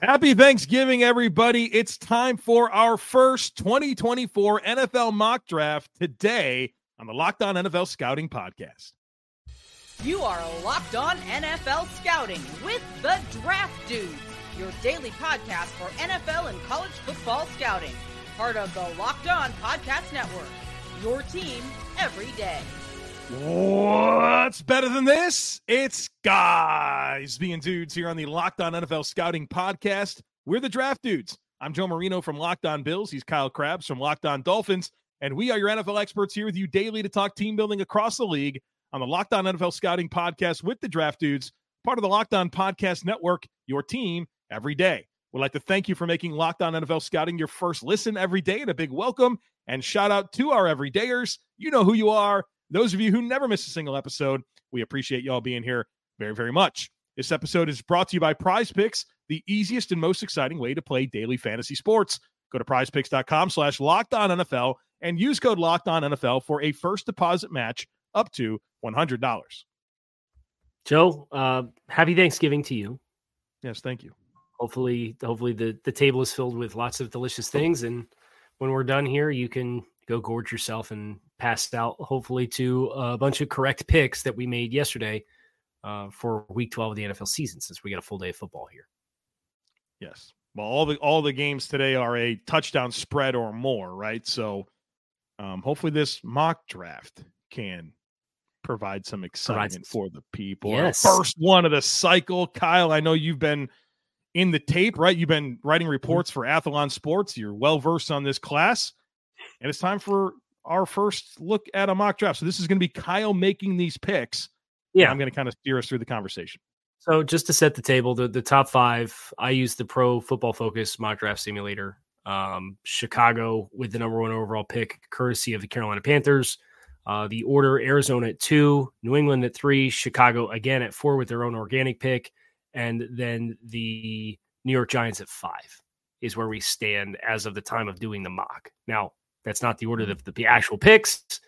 Happy Thanksgiving, everybody. It's time for our first 2024 NFL mock draft today on the Locked On NFL Scouting Podcast. You are Locked On NFL Scouting with the Draft Dudes, your daily podcast for NFL and college football scouting. Part of the Locked On Podcast Network. Your team every day. What's better than this? It's guys being dudes here on the Locked On NFL Scouting Podcast. We're the Draft Dudes. I'm Joe Marino from Locked On Bills. He's Kyle Crabbs from Locked On Dolphins. And we are your NFL experts here with you daily to talk team building across the league on the Locked On NFL Scouting Podcast with the Draft Dudes, part of the Locked On Podcast Network, your team every day. We'd like to thank you for making Locked On NFL Scouting your first listen every day and a big welcome and shout out to our everydayers. You know who you are. Those of you who never miss a single episode, we appreciate y'all being here very, very much. This episode is brought to you by Prize Picks, the easiest and most exciting way to play daily fantasy sports. Go to prizepicks.com slash locked on NFL and use code locked on NFL for a first deposit match up to $100. Joe, uh, happy Thanksgiving to you. Yes, thank you. Hopefully, hopefully the, the table is filled with lots of delicious things. And when we're done here, you can go gorge yourself and pass out, hopefully, to a bunch of correct picks that we made yesterday uh, for week 12 of the NFL season, since we got a full day of football here. Yes. Well, all the all the games today are a touchdown spread or more, right? So um, hopefully this mock draft can provide some excitement for the people. Yes. Our first one of the cycle. Kyle, I know you've been in the tape, right? You've been writing Mm-hmm. reports for Athlon Sports. You're well versed on this class. And it's time for our first look at a mock draft. So this is going to be Kyle making these picks. Yeah. I'm going to kind of steer us through the conversation. So just to set the table, the, the top five, I use the Pro Football Focus mock draft simulator. Um, Chicago with the number one overall pick, courtesy of the Carolina Panthers. Uh, the order Arizona at two, New England at three, Chicago again at four with their own organic pick, and then the New York Giants at five is where we stand as of the time of doing the mock. Now, that's not the order of the, the actual picks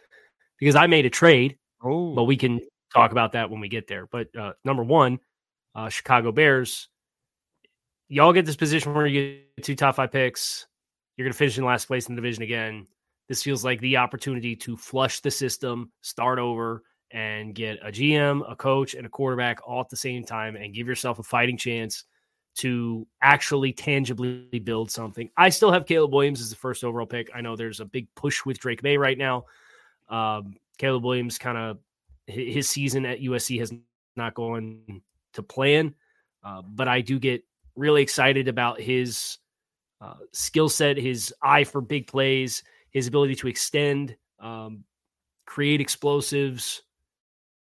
because I made a trade Oh, but we can talk about that when we get there. But uh, number one, uh, Chicago Bears. Y'all get this position where you get two top five picks. You're going to finish in last place in the division again. This feels like the opportunity to flush the system, start over, and get a GM, a coach, and a quarterback all at the same time and give yourself a fighting chance to actually tangibly build something. I still have Caleb Williams as the first overall pick. I know there's a big push with Drake Maye right now. Um, Caleb Williams kind of his season at USC has not gone to plan, uh, but I do get really excited about his uh, skill set, his eye for big plays, his ability to extend, um, create explosives.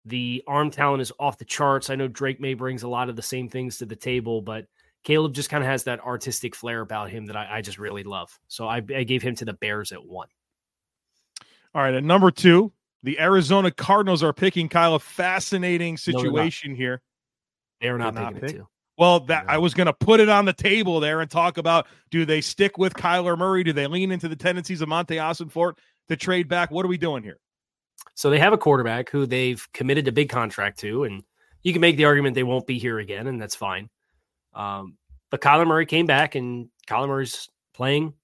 The arm talent is off the charts. I know Drake Maye brings a lot of the same things to the table, but Caleb just kind of has that artistic flair about him that I, I just really love. So I, I gave him to the Bears at one. All right, at number two, the Arizona Cardinals are picking Kyle. A fascinating situation here. They're not They're not picking it pick- too. Well, that I was going to put it on the table there and talk about: do they stick with Kyler Murray? Do they lean into the tendencies of Monte Ossenfort to trade back? What are we doing here? So they have a quarterback who they've committed a big contract to, and you can make the argument they won't be here again, and that's fine. Um, but Kyler Murray came back, and Kyler Murray's playing,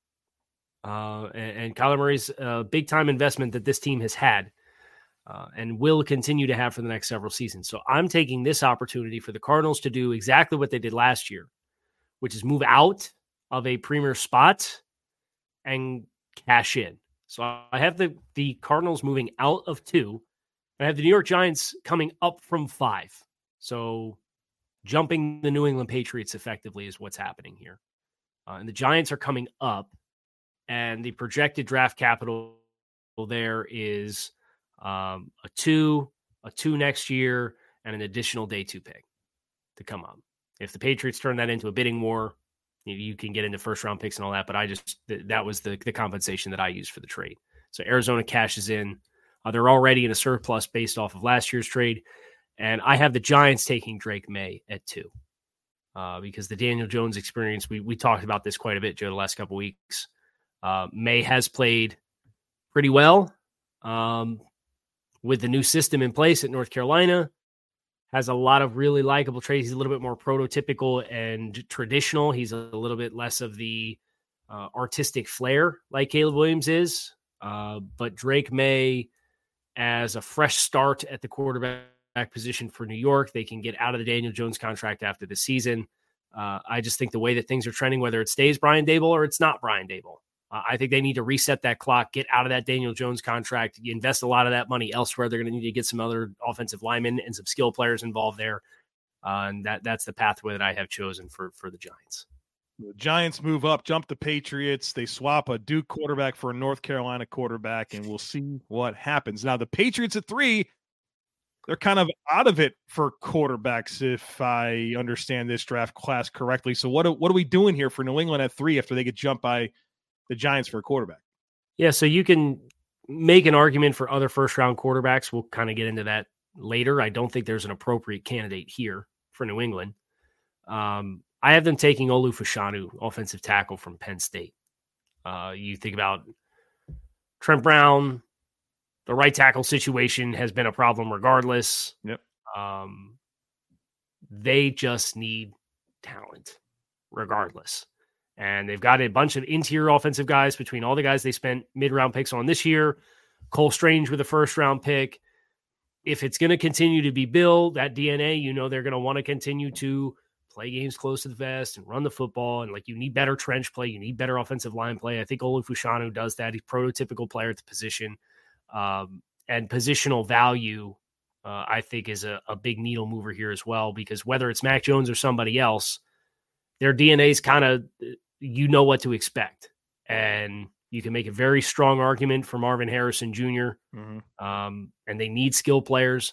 uh, and, and Kyler Murray's a big time investment that this team has had. Uh, and will continue to have for the next several seasons. So I'm taking this opportunity for the Cardinals to do exactly what they did last year, which is move out of a premier spot and cash in. So I have the the Cardinals moving out of two. I have the New York Giants coming up from five. So jumping the New England Patriots effectively is what's happening here. Uh, and the Giants are coming up, and the projected draft capital there is um, a two, a two next year, and an additional day two pick to come up. If the Patriots turn that into a bidding war, you, can get into first round picks and all that. But I just that was the the compensation that I used for the trade. So Arizona cashes in. Uh, they're already in a surplus based off of last year's trade, and I have the Giants taking Drake Maye at two. Uh, because the Daniel Jones experience, we we talked about this quite a bit, Joe, the last couple weeks. Uh, Maye has played pretty well um, with the new system in place at North Carolina. has a lot of really likable traits. He's a little bit more prototypical and traditional. He's a little bit less of the uh, artistic flair like Caleb Williams is. Uh, but Drake Maye, as a fresh start at the quarterback position for New York, they can get out of the Daniel Jones contract after the season. Uh, I just think the way that things are trending, whether it stays Brian Daboll or it's not Brian Daboll, uh, I think they need to reset that clock, get out of that Daniel Jones contract, you invest a lot of that money elsewhere. They're going to need to get some other offensive linemen and some skill players involved there, uh, and that that's the pathway that I have chosen for for the Giants. The Giants move up, jump the Patriots. They swap a Duke quarterback for a North Carolina quarterback, and we'll see what happens. Now, the Patriots at three, they're kind of out of it for quarterbacks, if I understand this draft class correctly. So, what what are we doing here for New England at three after they get jumped by the Giants for a quarterback? Yeah, so you can make an argument for other first round quarterbacks. We'll kind of get into that later. I don't think there's an appropriate candidate here for New England. Um, I have them taking Olu Fashanu, offensive tackle from Penn State. Uh, you think about Trent Brown, the right tackle situation has been a problem regardless. Yep. Um, they just need talent regardless. And they've got a bunch of interior offensive guys between all the guys they spent mid round picks on this year. Cole Strange with a first round pick. If it's going to continue to be Bill, that DNA, you know, they're going to want to continue to play games close to the vest and run the football. And like you need better trench play, you need better offensive line play. I think Olu Fashanu does that. He's prototypical player at the position. Um, and positional value, uh, I think, is a, a big needle mover here as well, because whether it's Mac Jones or somebody else, their DNA is kind of, you know what to expect. And you can make a very strong argument for Marvin Harrison junior mm-hmm. um, and they need skill players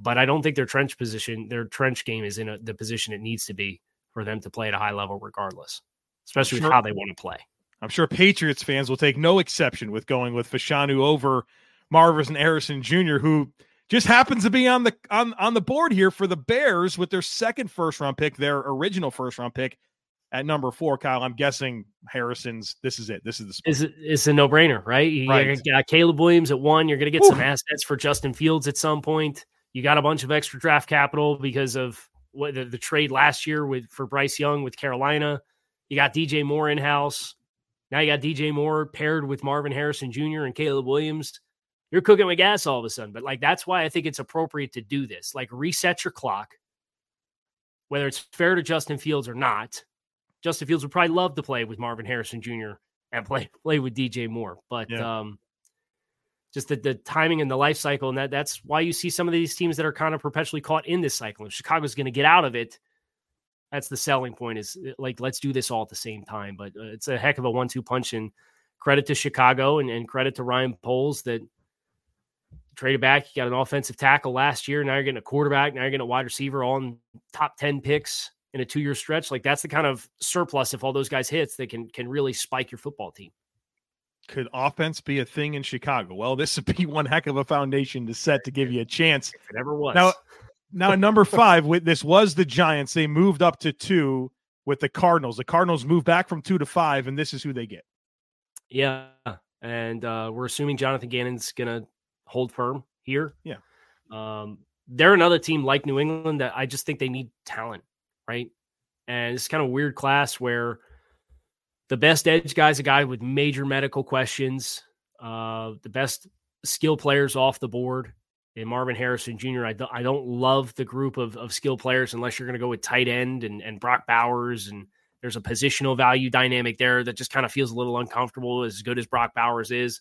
but I don't think their trench position, their trench game is in a, the position it needs to be for them to play at a high level, regardless, especially sure. with how they want to play. I'm sure Patriots fans will take no exception with going with Fashanu over Marvin Harrison Jr., who just happens to be on the on on the board here for the Bears with their second first round pick, their original first round pick at number four. Kyle, I'm guessing Harrison's. This is it. This is the. Is it's a no brainer, right? You right. got Caleb Williams at one. You're going to get Ooh. some assets for Justin Fields at some point. You got a bunch of extra draft capital because of what the, the trade last year with for Bryce Young with Carolina. You got DJ Moore in house. Now you got DJ Moore paired with Marvin Harrison Jr. and Caleb Williams. You're cooking with gas all of a sudden. But like that's why I think it's appropriate to do this. Like reset your clock, whether it's fair to Justin Fields or not. Justin Fields would probably love to play with Marvin Harrison Jr. and play play with DJ Moore. But yeah. um, just the, the timing and the life cycle. And that that's why you see some of these teams that are kind of perpetually caught in this cycle. If Chicago's going to get out of it, that's the selling point is uh, like, let's do this all at the same time. But uh, it's a heck of a one two punch. And credit to Chicago and, and credit to Ryan Poles that traded back. You got an offensive tackle last year. Now you're getting a quarterback. Now you're getting a wide receiver on top 10 picks in a two year stretch. Like that's the kind of surplus if all those guys hits that can can really spike your football team could offense be a thing in Chicago? Well, this would be one heck of a foundation to set to give you a chance. If it ever was. Now, now number five, with this was the Giants. They moved up to two with the Cardinals. The Cardinals moved back from two to five, and this is who they get. Yeah, and uh, we're assuming Jonathan Gannon's gonna hold firm here. Yeah. Um, they're another team like New England that I just think they need talent, right? And it's kind of weird class where the best edge guy is a guy with major medical questions. Uh, the best skill players off the board in Marvin Harrison Jr. I, do, I don't love the group of, of skill players unless you're going to go with tight end and, and Brock Bowers. And there's a positional value dynamic there that just kind of feels a little uncomfortable as good as Brock Bowers is.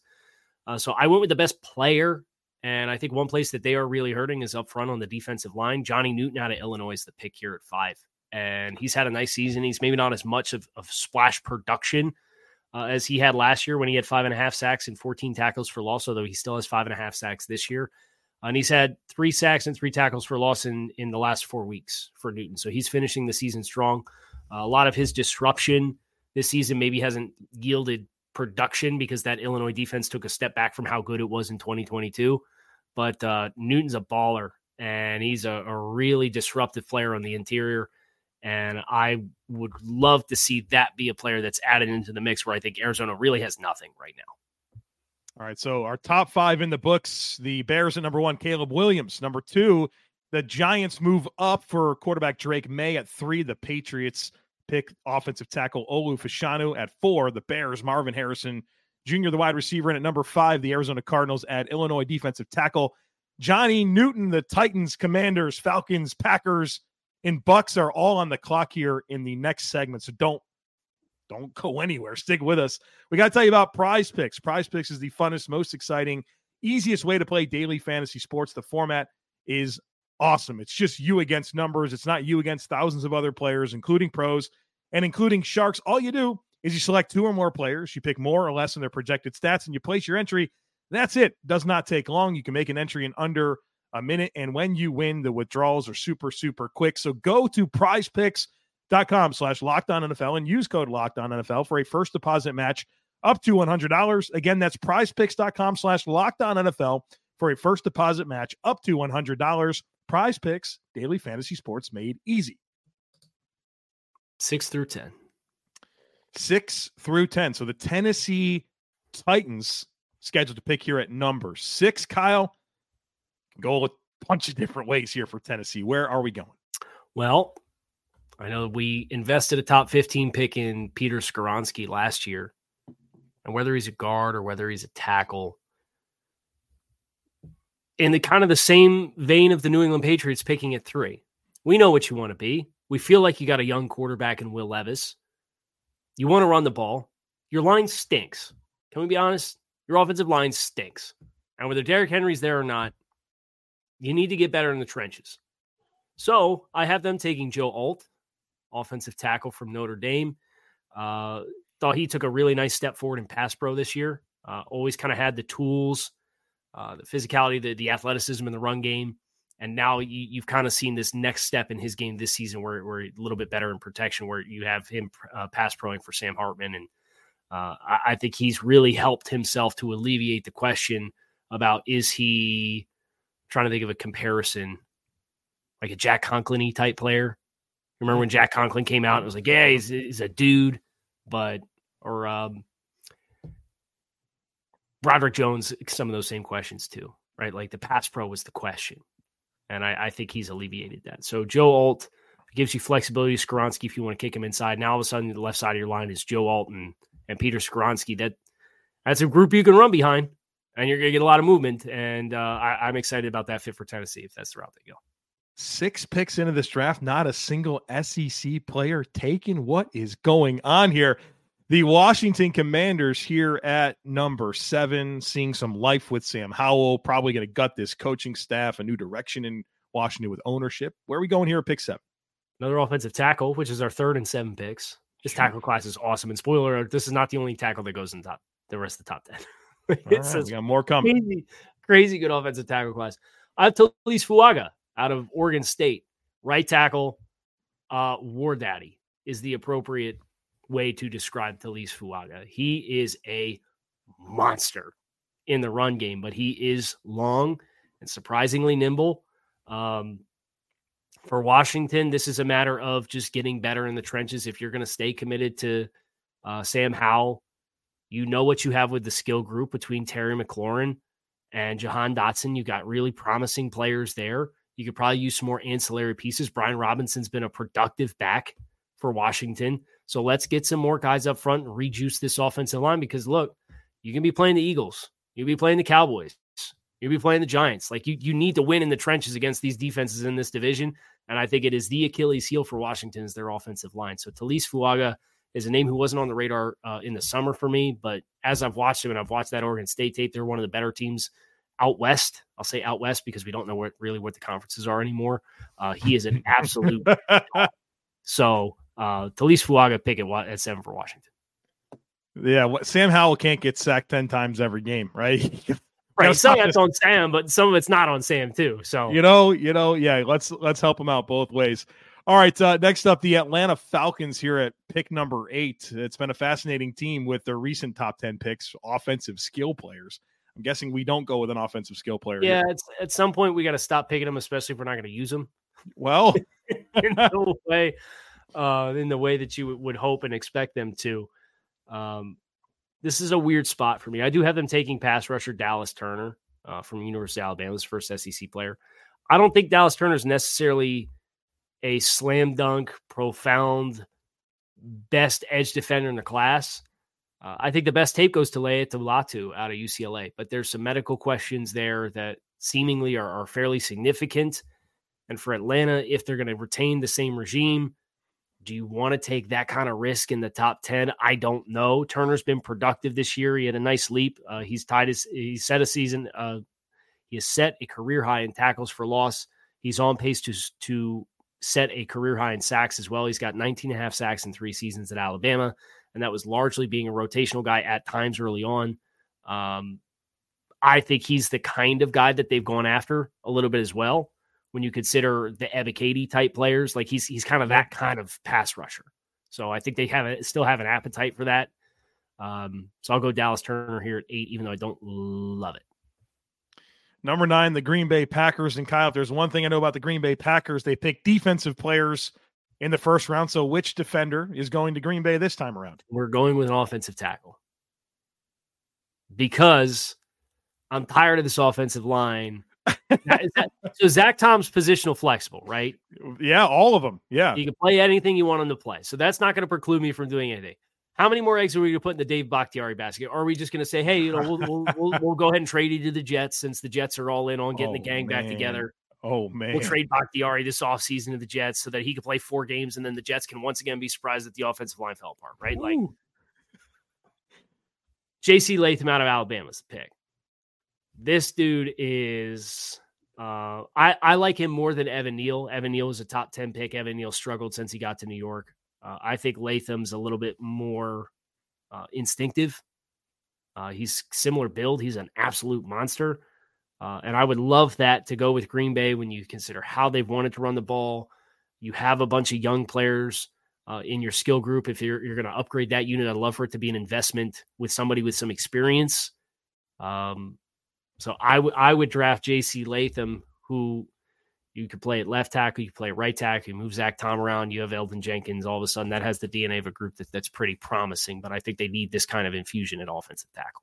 Uh, so I went with the best player. And I think one place that they are really hurting is up front on the defensive line. Johnny Newton out of Illinois is the pick here at five and he's had a nice season. He's maybe not as much of, of splash production uh, as he had last year when he had five and a half sacks and 14 tackles for loss, although he still has five and a half sacks this year. And he's had three sacks and three tackles for loss in, in the last four weeks for Newton. So he's finishing the season strong. Uh, a lot of his disruption this season maybe hasn't yielded production because that Illinois defense took a step back from how good it was in 2022. But uh, Newton's a baller and he's a, a really disruptive player on the interior. And I would love to see that be a player that's added into the mix where I think Arizona really has nothing right now. All right. So our top five in the books the Bears at number one, Caleb Williams. Number two, The Giants move up for quarterback Drake Maye at three. The Patriots pick offensive tackle Olu Fashanu at four. The Bears, Marvin Harrison Jr., the wide receiver. And at number five, the Arizona Cardinals at Illinois defensive tackle Johnny Newton. The Titans, Commanders, Falcons, Packers, and Bucks are all on the clock here in the next segment. So don't don't go anywhere. Stick with us. We got to tell you about Prize Picks. Prize Picks is the funnest, most exciting, easiest way to play daily fantasy sports. The format is awesome. It's just you against numbers. It's not you against thousands of other players, including pros and including sharks. All you do is you select two or more players, you pick more or less in their projected stats, and you place your entry. That's it. Does not take long. You can make an entry in under a minute. And when you win, the withdrawals are super, super quick. So go to prizepicks.com slash lockdown NFL and use code lockdown NFL for a first deposit match up to $100. Again, that's prizepicks.com slash lockdown NFL for a first deposit match up to $100. Prize picks, daily fantasy sports made easy. Six through 10. Six through 10. So the Tennessee Titans scheduled to pick here at number six. Kyle, go a bunch of different ways here for Tennessee. Where are we going? Well, I know we invested a top 15 pick in Peter Skoronski last year. And whether he's a guard or whether he's a tackle, in the kind of the same vein of the New England Patriots picking at three, we know what you want to be. We feel like you got a young quarterback in Will Levis. You want to run the ball. Your line stinks. Can we be honest? Your offensive line stinks. And whether Derrick Henry's there or not, you need to get better in the trenches. So I have them taking Joe Alt, offensive tackle from Notre Dame. Uh, thought he took a really nice step forward in pass pro this year. Uh, always kind of had the tools, uh, the physicality, the, the athleticism in the run game. And now you, have kind of seen this next step in his game this season where we're a little bit better in protection, where you have him uh, pass proing for Sam Hartman. And uh, I, I think he's really helped himself to alleviate the question about is he trying to think of a comparison, like a Jack Conklin type player. Remember when Jack Conklin came out? It was like, yeah, he's, he's a dude, but or um, Broderick Jones, some of those same questions too, right? Like the pass pro was the question, and I, I think he's alleviated that. So Joe Alt gives you flexibility. Skoronski, if you want to kick him inside, now all of a sudden the left side of your line is Joe Alt and, and Peter Skoronski. That that's a group you can run behind and you're going to get a lot of movement. And uh, I, am excited about that fit for Tennessee if that's the route they go. Six picks into this draft, not a single SEC player taken. What is going on here? The Washington Commanders here at number seven, seeing some life with Sam Howell, probably going to gut this coaching staff, a new direction in Washington with ownership. Where are we going here at pick seven? Another offensive tackle, which is our third and seven picks. This tackle class is awesome. And spoiler alert, this is not the only tackle that goes in top the rest of the top 10. it's right, we got more coming. Crazy, crazy good offensive tackle class. I have Taliese Fuaga out of Oregon State, right tackle. Uh, War Daddy is the appropriate way to describe Taliese Fuaga. He is a monster in the run game, but he is long and surprisingly nimble. Um, for Washington, this is a matter of just getting better in the trenches. If you're going to stay committed to uh, Sam Howell you know what you have with the skill group between Terry McLaurin and Jahan Dotson. You got really promising players there. You could probably use some more ancillary pieces. Brian Robinson's been a productive back for Washington. So let's get some more guys up front and rejuice this offensive line because look, you can be playing the Eagles, you'll be playing the Cowboys, you'll be playing the Giants. Like you, you need to win in the trenches against these defenses in this division. And I think it is the Achilles heel for Washington is their offensive line. So Taliese Fuaga is a name who wasn't on the radar uh, in the summer for me, but as I've watched him and I've watched that Oregon State tape, they're one of the better teams out west. I'll say out west because we don't know what really what the conferences are anymore. Uh, he is an absolute. so uh, Taliese Fuaga pick at, at seven for Washington. Yeah, what, Sam Howell can't get sacked ten times every game, right? right. Some of it's on Sam, but some of it's not on Sam too. So you know, you know, yeah. Let's let's help him out both ways. All right. Uh, next up, the Atlanta Falcons here at pick number eight. It's been a fascinating team with their recent top 10 picks, offensive skill players. I'm guessing we don't go with an offensive skill player. Yeah. at some point, we got to stop picking them, especially if we're not going to use them. Well, in the way, uh, in the way that you would hope and expect them to. Um, this is a weird spot for me. I do have them taking pass rusher Dallas Turner uh, from University of Alabama, first SEC player. I don't think Dallas Turner is necessarily a slam dunk, profound, best edge defender in the class. Uh, I think the best tape goes to Laiatu Latu out of UCLA, but there's some medical questions there that seemingly are, are fairly significant. And for Atlanta, if they're going to retain the same regime, do you want to take that kind of risk in the top 10? I don't know. Turner's been productive this year. He had a nice leap. Uh, he's tied his, he set a season, uh, he has set a career high in tackles for loss. He's on pace to, to set a career high in sacks as well. He's got 19 and a half sacks in three seasons at Alabama, and that was largely being a rotational guy at times early on. Um, I think he's the kind of guy that they've gone after a little bit as well. When you consider the Ebiketie type players, like he's he's kind of that kind of pass rusher. So I think they have a, still have an appetite for that. Um, so I'll go Dallas Turner here at eight, even though I don't love it. Number nine, the Green Bay Packers. And Kyle, if there's one thing I know about the Green Bay Packers, they pick defensive players in the first round. So which defender is going to Green Bay this time around? We're going with an offensive tackle because I'm tired of this offensive line. That, so Zach Tom's positional flexible, right? Yeah, all of them. Yeah, you can play anything you want him to play. So that's not going to preclude me from doing anything. How many more eggs are we going to put in the Dave Bakhtiari basket? Or are we just going to say, hey, you know, we'll, we'll, we'll, we'll, go ahead and trade you to the Jets since the Jets are all in on getting oh, the gang man. back together? Oh, man. We'll trade Bakhtiari this offseason to the Jets so that he can play four games and then the Jets can once again be surprised that the offensive line fell apart, right? Ooh. Like JC Latham out of Alabama's pick. This dude is. Uh, I, I like him more than Evan Neal. Evan Neal was a top 10 pick. Evan Neal struggled since he got to New York. Uh, I think Latham's a little bit more uh, instinctive. Uh, he's similar build. He's an absolute monster. Uh, and I would love that to go with Green Bay when you consider how they've wanted to run the ball. You have a bunch of young players uh, in your skill group. If you're, you're going to upgrade that unit, I'd love for it to be an investment with somebody with some experience. Um, so I would I would draft J.C. Latham, who you could play at left tackle, you could play right tackle, you move Zach Tom around, you have Elgton Jenkins. All of a sudden, that has the DNA of a group that, that's pretty promising. But I think they need this kind of infusion at offensive tackle.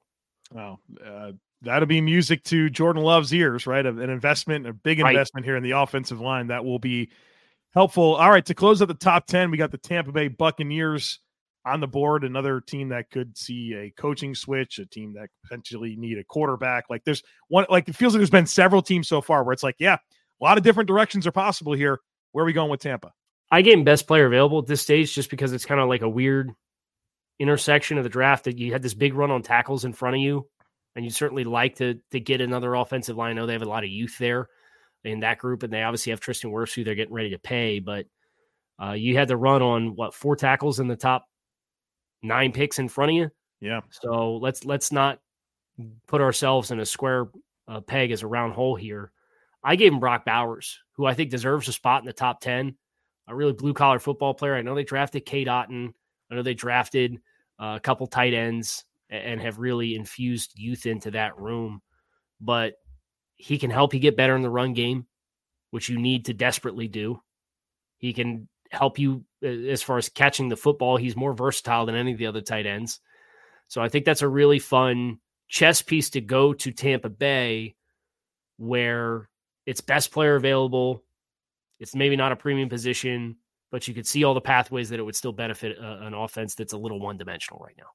Well, uh, that'll be music to Jordan Love's ears, right? An investment, a big investment right. here in the offensive line that will be helpful. All right, to close at the top 10, we got the Tampa Bay Buccaneers on the board. Another team that could see a coaching switch, a team that potentially need a quarterback. Like there's one, like it feels like there's been several teams so far where it's like, yeah, a lot of different directions are possible here. Where are we going with Tampa? I gave him best player available at this stage just because it's kind of like a weird intersection of the draft that you had this big run on tackles in front of you, and you certainly like to to get another offensive line. I know they have a lot of youth there in that group, and they obviously have Tristan Wirfs who they're getting ready to pay. But uh, you had to run on what four tackles in the top nine picks in front of you. Yeah. So let's let's not put ourselves in a square uh, peg as a round hole here. I gave him Brock Bowers, who I think deserves a spot in the top 10. A really blue collar football player. I know they drafted Cade Otton. I know they drafted uh, a couple tight ends and have really infused youth into that room. But he can help you get better in the run game, which you need to desperately do. He can help you as far as catching the football. He's more versatile than any of the other tight ends. So I think that's a really fun chess piece to go to Tampa Bay where it's best player available. It's maybe not a premium position, but you could see all the pathways that it would still benefit uh, an offense that's a little one dimensional right now.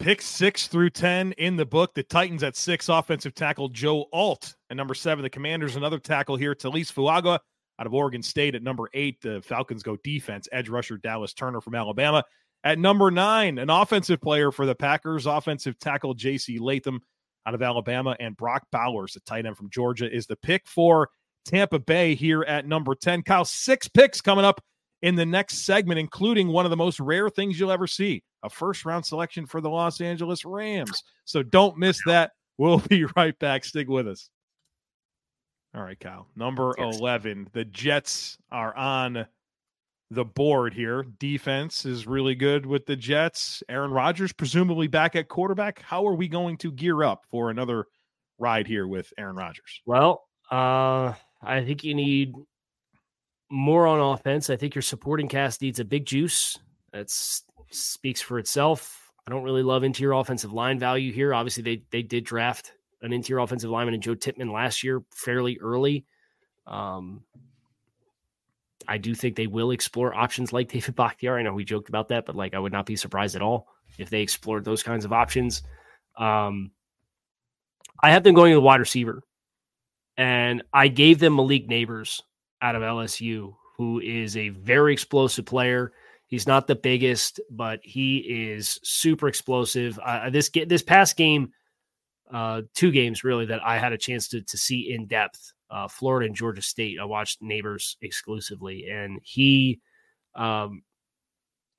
Pick six through 10 in the book. The Titans at six, offensive tackle Joe Alt. And number seven, the Commanders, another tackle here, Taliese Fuaga out of Oregon State. At number eight, the Falcons go defense, edge rusher Dallas Turner from Alabama. At number nine, an offensive player for the Packers, offensive tackle J.C. Latham out of Alabama, and Brock Bowers, a tight end from Georgia, is the pick for Tampa Bay here at number 10. Kyle, six picks coming up in the next segment, including one of the most rare things you'll ever see a first round selection for the Los Angeles Rams. So don't miss that. We'll be right back. Stick with us. All right, Kyle. Number yes. 11. The Jets are on the board here. Defense is really good with the Jets. Aaron Rodgers, presumably back at quarterback. How are we going to gear up for another ride here with Aaron Rodgers? Well, uh, I think you need more on offense. I think your supporting cast needs a big juice. That speaks for itself. I don't really love interior offensive line value here. Obviously, they they did draft an interior offensive lineman and Joe Tippmann last year fairly early. Um, I do think they will explore options like David Bakhtiari. I know we joked about that, but like I would not be surprised at all if they explored those kinds of options. Um, I have them going to the wide receiver, and I gave them Malik Nabers out of LSU, who is a very explosive player. He's not the biggest, but he is super explosive. Uh, this this past game, uh, two games really that I had a chance to to see in depth. Uh, Florida and Georgia State. I watched Nabers exclusively, and he um,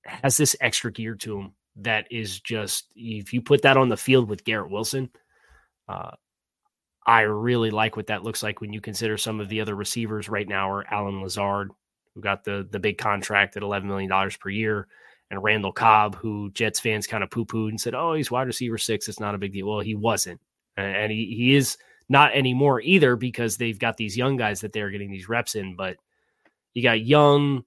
has this extra gear to him that is just if you put that on the field with Garrett Wilson, uh, I really like what that looks like when you consider some of the other receivers right now are Allen Lazard, who got the the big contract at eleven million dollars per year, and Randall Cobb, who Jets fans kind of poo pooed and said, "Oh, he's wide receiver six. It's not a big deal." Well, he wasn't, and he he is not anymore either because they've got these young guys that they're getting these reps in. But you got young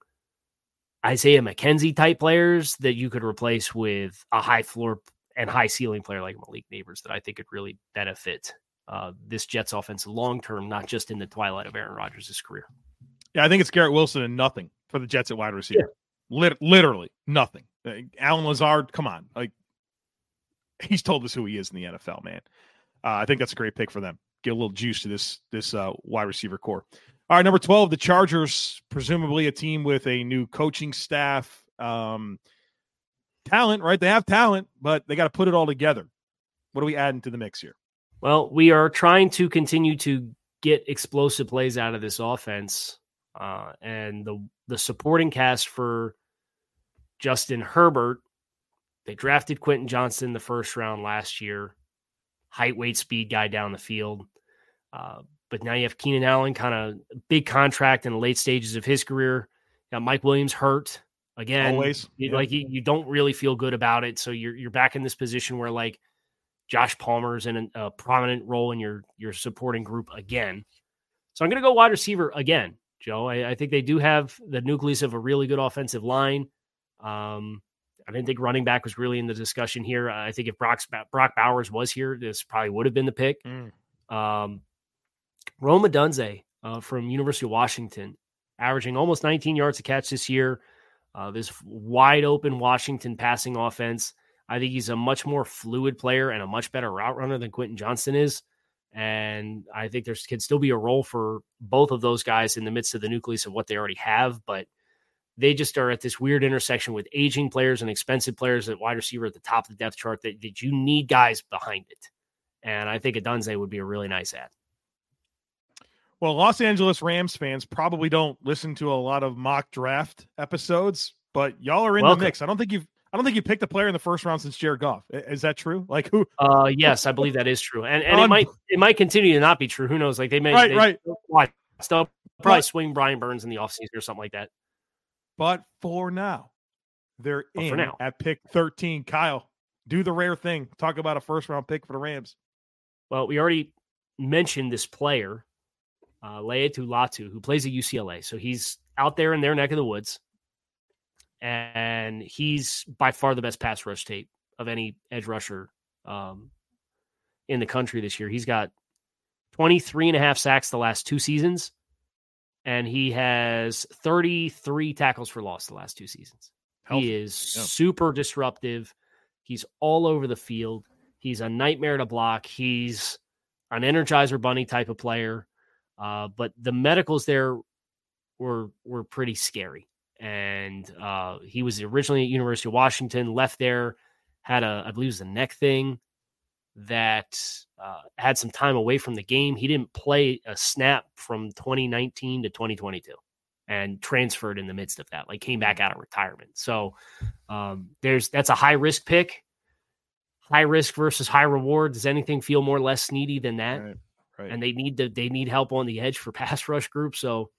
Isaiah McKenzie type players that you could replace with a high floor and high ceiling player like Malik Nabers that I think could really benefit uh, this Jets offense long term, not just in the twilight of Aaron Rodgers' career. Yeah, I think it's Garrett Wilson and nothing for the Jets at wide receiver. Lit- literally nothing. Uh, Allen Lazard, come on, like he's told us who he is in the NFL, man. Uh, I think that's a great pick for them. Get a little juice to this this uh, wide receiver corps. All right, number twelve, the Chargers, presumably a team with a new coaching staff, um, talent. Right, they have talent, but they got to put it all together. What are we adding to the mix here? Well, we are trying to continue to get explosive plays out of this offense, uh, and the the supporting cast for Justin Herbert. They drafted Quentin Johnston the first round last year, height, weight, speed guy down the field. Uh, but now you have Keenan Allen, kind of big contract in the late stages of his career. Got Mike Williams hurt again. Always, you, like you, you, don't really feel good about it. So you're you're back in this position where like Josh Palmer's in a, a prominent role in your your supporting group again. So I'm going to go wide receiver again, Joe. I, I, think they do have the nucleus of a really good offensive line. Um, I didn't think running back was really in the discussion here. I think if Brock's, Brock Bowers was here, this probably would have been the pick. Mm. Um, Rome Odunze uh, from University of Washington, averaging almost 19 yards a catch this year. Uh, this wide open Washington passing offense. I think he's a much more fluid player and a much better route runner than Quentin Johnston is. And I think there can still be a role for both of those guys in the midst of the nucleus of what they already have. But they just are at this weird intersection with aging players and expensive players at wide receiver at the top of the depth chart that, that you need guys behind it. And I think Odunze would be a really nice ad. Well, Los Angeles Rams fans probably don't listen to a lot of mock draft episodes, but y'all are in Welcome. the mix. I don't think you've I don't think you picked a player in the first round since Jared Goff. Is that true? Like who? Uh, yes, I believe that is true, and and it might it might continue to not be true. Who knows? Like they may right they, right. Why? Still probably swing Brian Burns in the offseason or something like that. But for now, they're but in now. at pick thirteen. Kyle, do the rare thing. Talk about a first round pick for the Rams. Well, we already mentioned this player, uh, Laiatu Latu, who plays at UCLA. So he's out there in their neck of the woods and he's by far the best pass rush tape of any edge rusher um, in the country this year. He's got 23 and a half sacks the last two seasons, and he has 33 tackles for loss the last two seasons. Healthy. He is yeah. super disruptive. He's all over the field. He's a nightmare to block. He's an energizer bunny type of player. Uh, but the medicals there were were pretty scary and uh, he was originally at University of Washington, left there, had a I believe it was a neck thing that uh, had some time away from the game. He didn't play a snap from 2019 to 2022 and transferred in the midst of that, like came back out of retirement. So um, there's that's a high risk pick. High risk versus high reward. Does anything feel more less needy than that? Right, right. And they need to they need help on the edge for pass rush group. So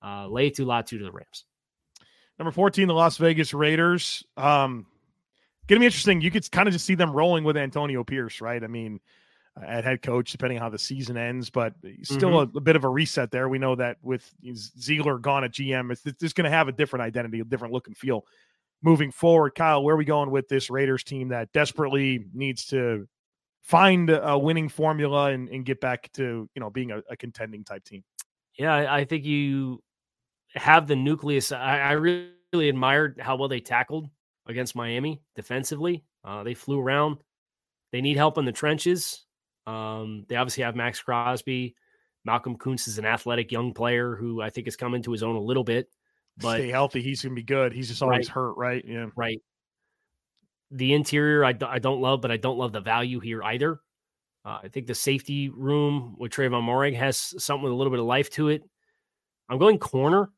uh, Laiatu Latu to the Rams. Number 14, the Las Vegas Raiders. Um, gonna be interesting. You could kind of just see them rolling with Antonio Pierce, right? I mean, uh, at head coach, depending on how the season ends, but still mm-hmm. a, a, bit of a reset there. We know that with Ziegler gone at GM, it's, it's just going to have a different identity, a different look and feel moving forward. Kyle, where are we going with this Raiders team that desperately needs to find a winning formula and, and get back to you know being a, a contending type team? Yeah, I, I think you have the nucleus. I, I really, really admired how well they tackled against Miami defensively. Uh, they flew around. They need help in the trenches. Um, they obviously have Maxx Crosby. Malcolm Koonce is an athletic young player who I think has come into his own a little bit. But stay healthy, he's going to be good. He's just always right, hurt, right? Yeah, right. The interior, I, I don't love, but I don't love the value here either. Uh, I think the safety room with Trevon Moehrig has something with a little bit of life to it. I'm going corner.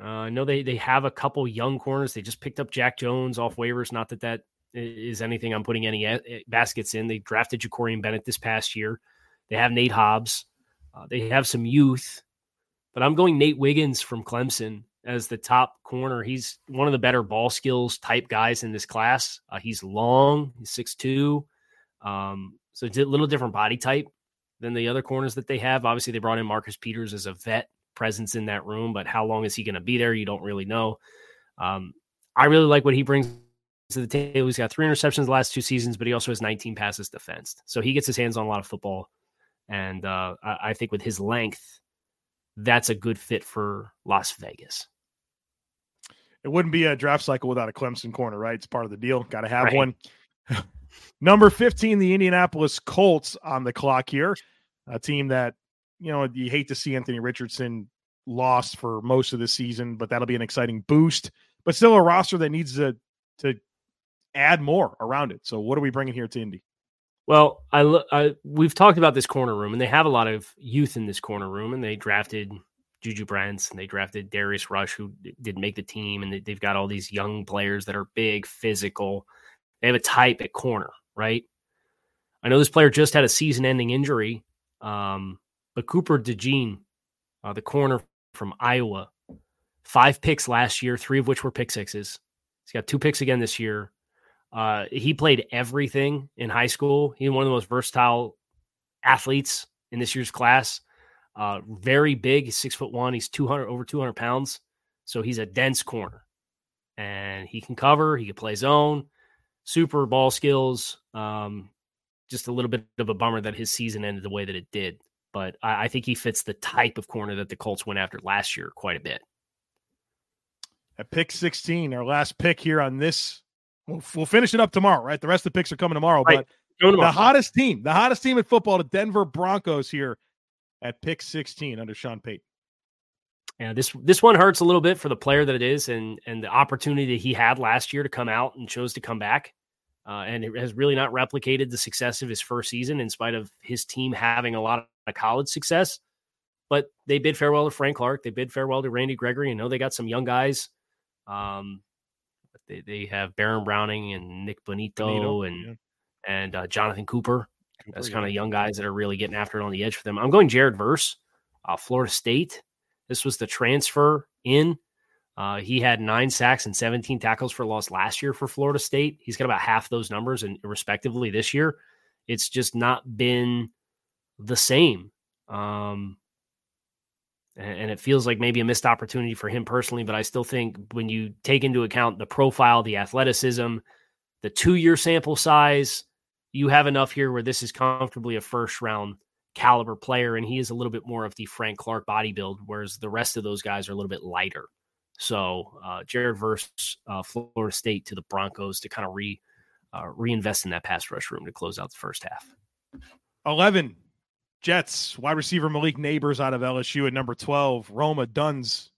Uh, I know they they have a couple young corners. They just picked up Jack Jones off waivers. Not that that is anything I'm putting any baskets in. They drafted Jakorian Bennett this past year. They have Nate Hobbs. Uh, they have some youth, but I'm going Nate Wiggins from Clemson as the top corner. He's one of the better ball skills type guys in this class. Uh, he's long, he's 6'2. Um, so it's a little different body type than the other corners that they have. Obviously, they brought in Marcus Peters as a vet presence in that room, but how long is he going to be there? You don't really know. Um, I really like what he brings to the table. He's got three interceptions the last two seasons, but he also has 19 passes defensed. So he gets his hands on a lot of football. And uh, I, I think with his length, that's a good fit for Las Vegas. It wouldn't be a draft cycle without a Clemson corner, right? It's part of the deal. Got to have right. one. Number 15, the Indianapolis Colts on the clock here. A team that, you know, you hate to see Anthony Richardson lost for most of the season, but that'll be an exciting boost. But still a roster that needs to to add more around it. So what are we bringing here to Indy? Well, I, I we've talked about this corner room, and they have a lot of youth in this corner room, and they drafted Juju Brents and they drafted Darius Rush, who didn't make the team, and they've got all these young players that are big, physical. They have a type at corner, right? I know this player just had a season-ending injury, um, but Cooper DeJean, uh, the corner from Iowa, five picks last year, three of which were pick sixes. He's got two picks again this year. Uh, he played everything in high school. He's one of the most versatile athletes in this year's class. Uh, very big, he's six foot one. He's two hundred over two hundred pounds, so he's a dense corner, and he can cover. He can play zone. Super ball skills. Um, just a little bit of a bummer that his season ended the way that it did, but I, I think he fits the type of corner that the Colts went after last year quite a bit. At pick 16, our last pick here on this We'll, we'll finish it up tomorrow, right? The rest of the picks are coming tomorrow. Right. But the hottest team, the hottest team in football, the Denver Broncos here at pick 16 under Sean Payton. Yeah, this this one hurts a little bit for the player that it is, and and the opportunity that he had last year to come out and chose to come back, uh, and it has really not replicated the success of his first season, in spite of his team having a lot of college success. But they bid farewell to Frank Clark, they bid farewell to Randy Gregory. I know they got some young guys. Um, they they have Baron Browning and Nick Bonito, Bonitto and yeah. and uh, Jonathan Cooper. Cooper That's kind of young guys that are really getting after it on the edge for them. I'm going Jared Verse, uh, Florida State. This was the transfer in. Uh, he had nine sacks and 17 tackles for loss last year for Florida State. He's got about half those numbers and respectively this year. It's just not been the same. Um, and it feels like maybe a missed opportunity for him personally. But I still think when you take into account the profile, the athleticism, the two year sample size, you have enough here where this is comfortably a first round caliber player. And he is a little bit more of the Frank Clark body build, whereas the rest of those guys are a little bit lighter. So uh, Jared Verse uh, Florida State to the Broncos to kind of re uh, reinvest in that pass rush room to close out the first half. 11 Jets wide receiver Malik Nabers out of LSU at number 12. Roma Odunze,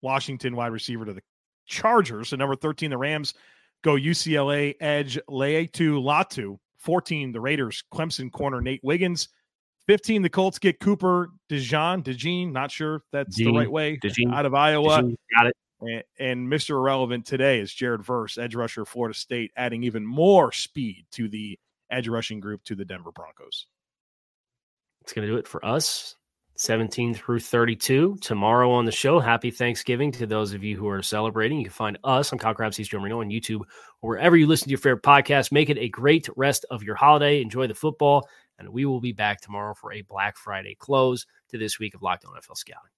Washington wide receiver to the Chargers. At number 13, the Rams go UCLA edge Laiatu Latu. 14, the Raiders, Clemson corner Nate Wiggins. 15, the Colts get Cooper DeJean, DeJean, not sure if that's the right way, DeJean, out of Iowa. DeJean, got it. And, and, Mr. Irrelevant today is Jared Verse, edge rusher, Florida State, adding even more speed to the edge rushing group to the Denver Broncos. It's going to do it for us. 17 through 32. Tomorrow on the show, happy Thanksgiving to those of you who are celebrating. You can find us on Kyle Crabbs Joe Marino on YouTube or wherever you listen to your favorite podcast. Make it a great rest of your holiday. Enjoy the football, and we will be back tomorrow for a Black Friday close to this week of Locked On NFL Scouting.